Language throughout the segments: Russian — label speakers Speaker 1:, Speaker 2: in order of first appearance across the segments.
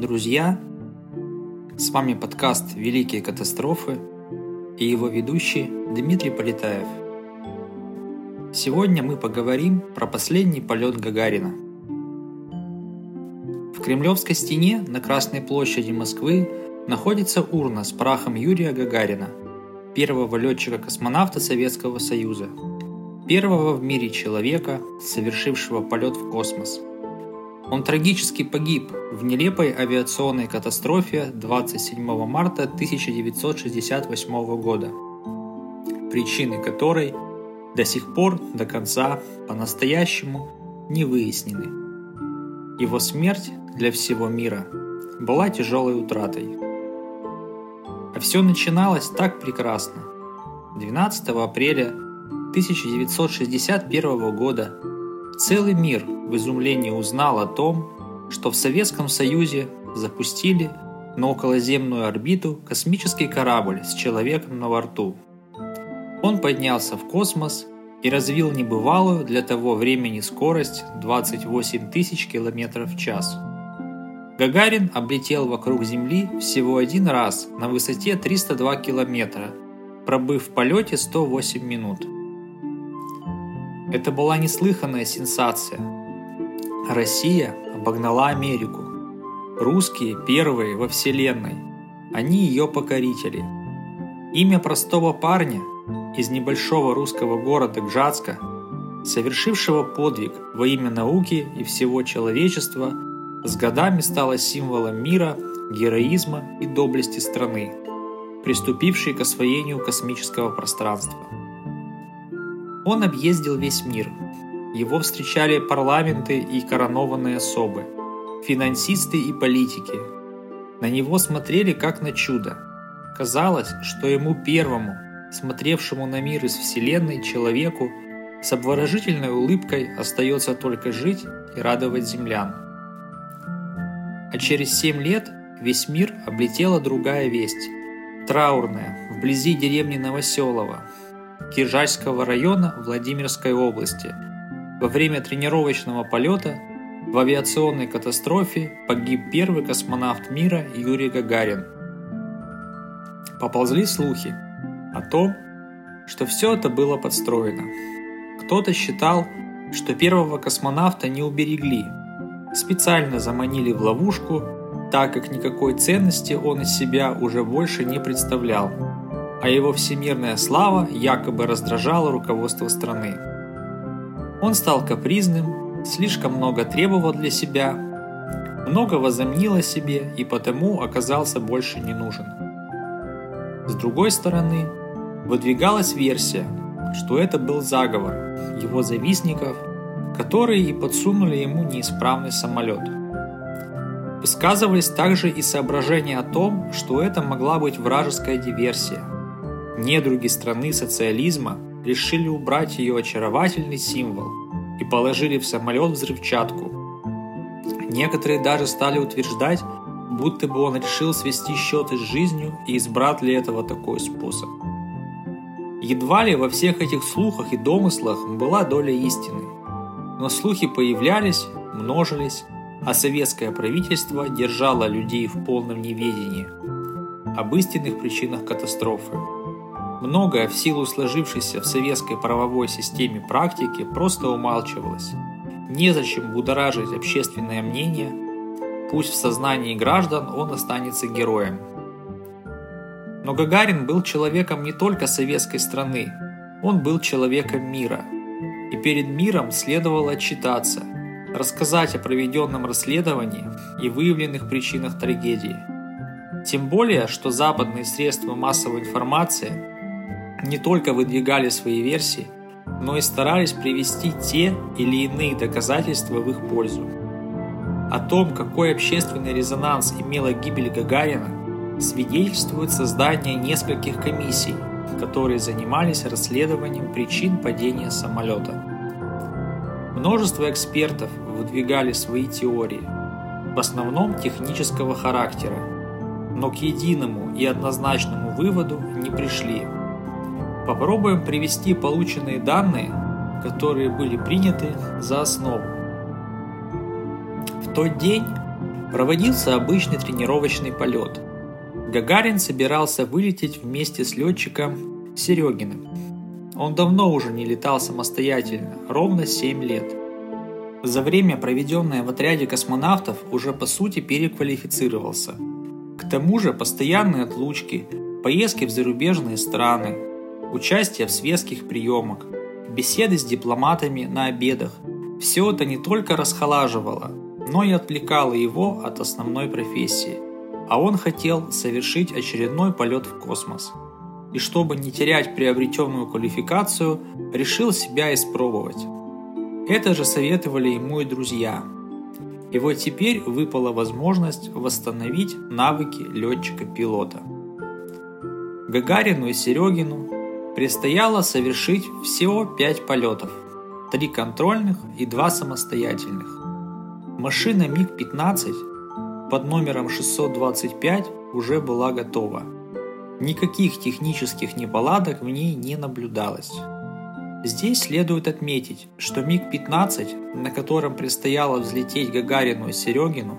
Speaker 1: друзья! С вами подкаст «Великие катастрофы» и его ведущий Дмитрий Полетаев. Сегодня мы поговорим про последний полет Гагарина. В Кремлевской стене на Красной площади Москвы находится урна с прахом Юрия Гагарина, первого летчика-космонавта Советского Союза, первого в мире человека, совершившего полет в космос – он трагически погиб в нелепой авиационной катастрофе 27 марта 1968 года, причины которой до сих пор до конца по-настоящему не выяснены. Его смерть для всего мира была тяжелой утратой. А все начиналось так прекрасно. 12 апреля 1961 года Целый мир в изумлении узнал о том, что в Советском Союзе запустили на околоземную орбиту космический корабль с человеком на борту. Он поднялся в космос и развил небывалую для того времени скорость 28 тысяч километров в час. Гагарин облетел вокруг Земли всего один раз на высоте 302 километра, пробыв в полете 108 минут – это была неслыханная сенсация. Россия обогнала Америку. Русские первые во Вселенной. Они ее покорители. Имя простого парня из небольшого русского города Гжатска, совершившего подвиг во имя науки и всего человечества, с годами стало символом мира, героизма и доблести страны, приступившей к освоению космического пространства. Он объездил весь мир. Его встречали парламенты и коронованные особы, финансисты и политики. На него смотрели как на чудо. Казалось, что ему первому, смотревшему на мир из Вселенной человеку, с обворожительной улыбкой остается только жить и радовать землян. А через семь лет весь мир облетела другая весть. Траурная, вблизи деревни Новоселова, Киржачского района Владимирской области. Во время тренировочного полета в авиационной катастрофе погиб первый космонавт мира Юрий Гагарин. Поползли слухи о том, что все это было подстроено. Кто-то считал, что первого космонавта не уберегли, специально заманили в ловушку, так как никакой ценности он из себя уже больше не представлял а его всемирная слава якобы раздражала руководство страны. Он стал капризным, слишком много требовал для себя, много возомнил о себе и потому оказался больше не нужен. С другой стороны, выдвигалась версия, что это был заговор его завистников, которые и подсунули ему неисправный самолет. Высказывались также и соображения о том, что это могла быть вражеская диверсия – недруги страны социализма решили убрать ее очаровательный символ и положили в самолет взрывчатку. Некоторые даже стали утверждать, будто бы он решил свести счеты с жизнью и избрать для этого такой способ. Едва ли во всех этих слухах и домыслах была доля истины. Но слухи появлялись, множились, а советское правительство держало людей в полном неведении об истинных причинах катастрофы. Многое в силу сложившейся в советской правовой системе практики просто умалчивалось. Незачем будоражить общественное мнение, пусть в сознании граждан он останется героем. Но Гагарин был человеком не только советской страны, он был человеком мира. И перед миром следовало отчитаться, рассказать о проведенном расследовании и выявленных причинах трагедии. Тем более, что западные средства массовой информации не только выдвигали свои версии, но и старались привести те или иные доказательства в их пользу. О том, какой общественный резонанс имела гибель Гагарина, свидетельствует создание нескольких комиссий, которые занимались расследованием причин падения самолета. Множество экспертов выдвигали свои теории, в основном технического характера, но к единому и однозначному выводу не пришли – Попробуем привести полученные данные, которые были приняты за основу. В тот день Проводился обычный тренировочный полет. Гагарин собирался вылететь вместе с летчиком Серегиным. Он давно уже не летал самостоятельно, ровно 7 лет. За время, проведенное в отряде космонавтов, уже по сути переквалифицировался. К тому же постоянные отлучки, поездки в зарубежные страны, участие в светских приемах, беседы с дипломатами на обедах – все это не только расхолаживало, но и отвлекало его от основной профессии. А он хотел совершить очередной полет в космос. И чтобы не терять приобретенную квалификацию, решил себя испробовать. Это же советовали ему и друзья. И вот теперь выпала возможность восстановить навыки летчика-пилота. Гагарину и Серегину предстояло совершить всего 5 полетов, 3 контрольных и 2 самостоятельных. Машина МиГ-15 под номером 625 уже была готова. Никаких технических неполадок в ней не наблюдалось. Здесь следует отметить, что МиГ-15, на котором предстояло взлететь Гагарину и Серегину,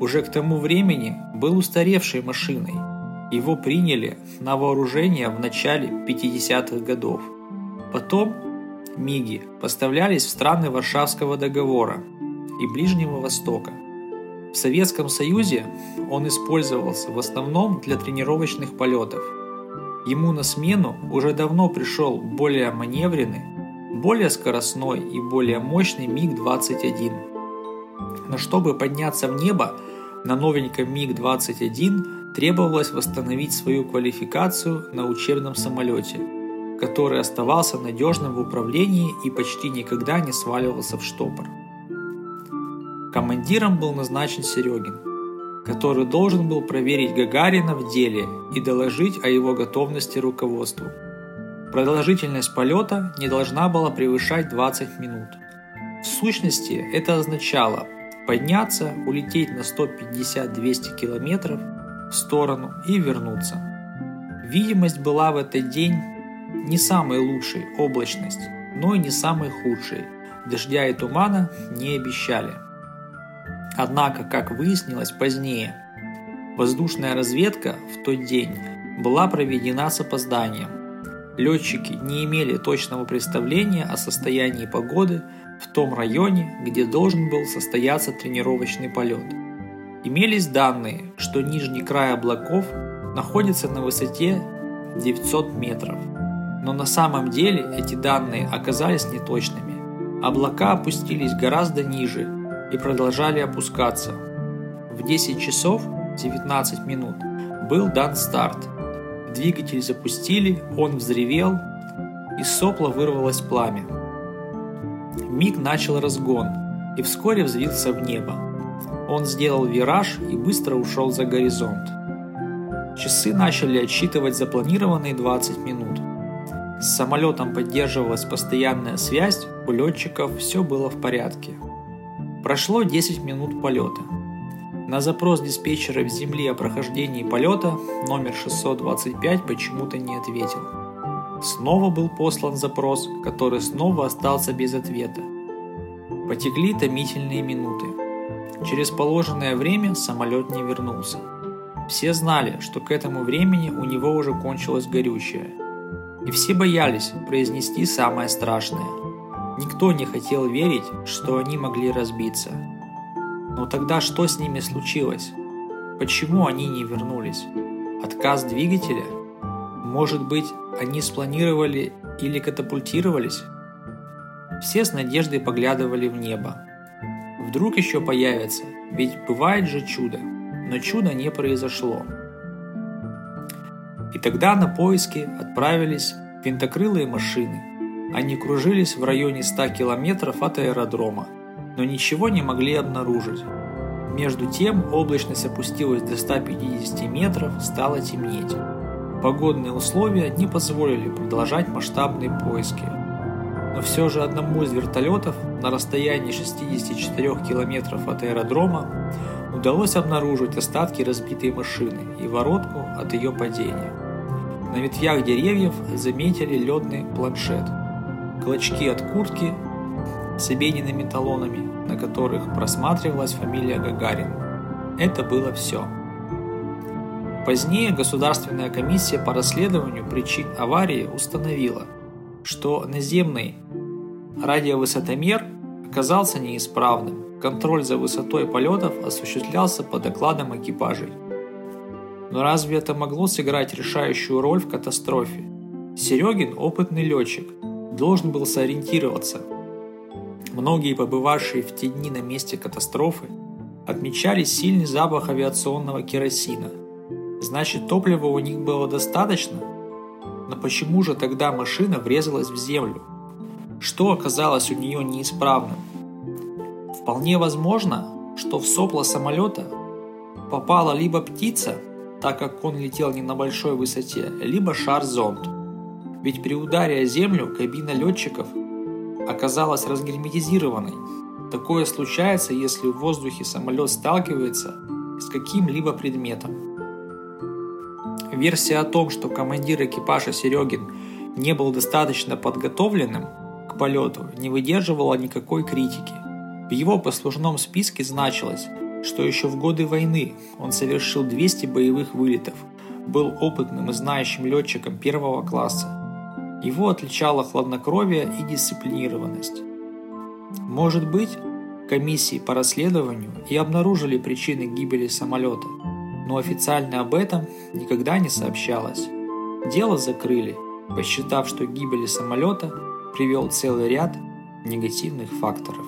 Speaker 1: уже к тому времени был устаревшей машиной. Его приняли на вооружение в начале 50-х годов. Потом МиГи поставлялись в страны Варшавского договора и Ближнего Востока. В Советском Союзе он использовался в основном для тренировочных полетов – Ему на смену уже давно пришел более маневренный, более скоростной и более мощный МиГ-21. Но чтобы подняться в небо, на новеньком МиГ-21 требовалось восстановить свою квалификацию на учебном самолете, который оставался надежным в управлении и почти никогда не сваливался в штопор. Командиром был назначен Серегин – который должен был проверить Гагарина в деле и доложить о его готовности руководству. Продолжительность полета не должна была превышать 20 минут. В сущности, это означало подняться, улететь на 150-200 километров в сторону и вернуться. Видимость была в этот день не самой лучшей, облачность, но и не самой худшей. Дождя и тумана не обещали – Однако, как выяснилось позднее, воздушная разведка в тот день была проведена с опозданием. Летчики не имели точного представления о состоянии погоды в том районе, где должен был состояться тренировочный полет. Имелись данные, что нижний край облаков находится на высоте 900 метров. Но на самом деле эти данные оказались неточными. Облака опустились гораздо ниже и продолжали опускаться. В 10 часов 19 минут был дан старт. Двигатель запустили, он взревел, из сопла вырвалось пламя. Миг начал разгон и вскоре взвился в небо. Он сделал вираж и быстро ушел за горизонт. Часы начали отсчитывать запланированные 20 минут. С самолетом поддерживалась постоянная связь, у летчиков все было в порядке. Прошло 10 минут полета. На запрос диспетчера в Земли о прохождении полета номер 625 почему-то не ответил. Снова был послан запрос, который снова остался без ответа. Потекли томительные минуты. Через положенное время самолет не вернулся. Все знали, что к этому времени у него уже кончилось горючее. И все боялись произнести самое страшное – Никто не хотел верить, что они могли разбиться. Но тогда что с ними случилось? Почему они не вернулись? Отказ двигателя? Может быть, они спланировали или катапультировались? Все с надеждой поглядывали в небо. Вдруг еще появится, ведь бывает же чудо. Но чудо не произошло. И тогда на поиски отправились винтокрылые машины – они кружились в районе 100 километров от аэродрома, но ничего не могли обнаружить. Между тем облачность опустилась до 150 метров, стало темнеть. Погодные условия не позволили продолжать масштабные поиски. Но все же одному из вертолетов на расстоянии 64 километров от аэродрома удалось обнаружить остатки разбитой машины и воротку от ее падения. На ветвях деревьев заметили ледный планшет – клочки от куртки с обеденными талонами, на которых просматривалась фамилия Гагарин. Это было все. Позднее Государственная комиссия по расследованию причин аварии установила, что наземный радиовысотомер оказался неисправным. Контроль за высотой полетов осуществлялся по докладам экипажей. Но разве это могло сыграть решающую роль в катастрофе? Серегин, опытный летчик, должен был сориентироваться. Многие, побывавшие в те дни на месте катастрофы, отмечали сильный запах авиационного керосина. Значит, топлива у них было достаточно? Но почему же тогда машина врезалась в землю? Что оказалось у нее неисправным? Вполне возможно, что в сопло самолета попала либо птица, так как он летел не на большой высоте, либо шар-зонд – ведь при ударе о землю кабина летчиков оказалась разгерметизированной. Такое случается, если в воздухе самолет сталкивается с каким-либо предметом. Версия о том, что командир экипажа Серегин не был достаточно подготовленным полету, не выдерживала никакой критики. В его послужном списке значилось, что еще в годы войны он совершил 200 боевых вылетов, был опытным и знающим летчиком первого класса, его отличало хладнокровие и дисциплинированность. Может быть, комиссии по расследованию и обнаружили причины гибели самолета, но официально об этом никогда не сообщалось. Дело закрыли, посчитав, что гибели самолета привел целый ряд негативных факторов.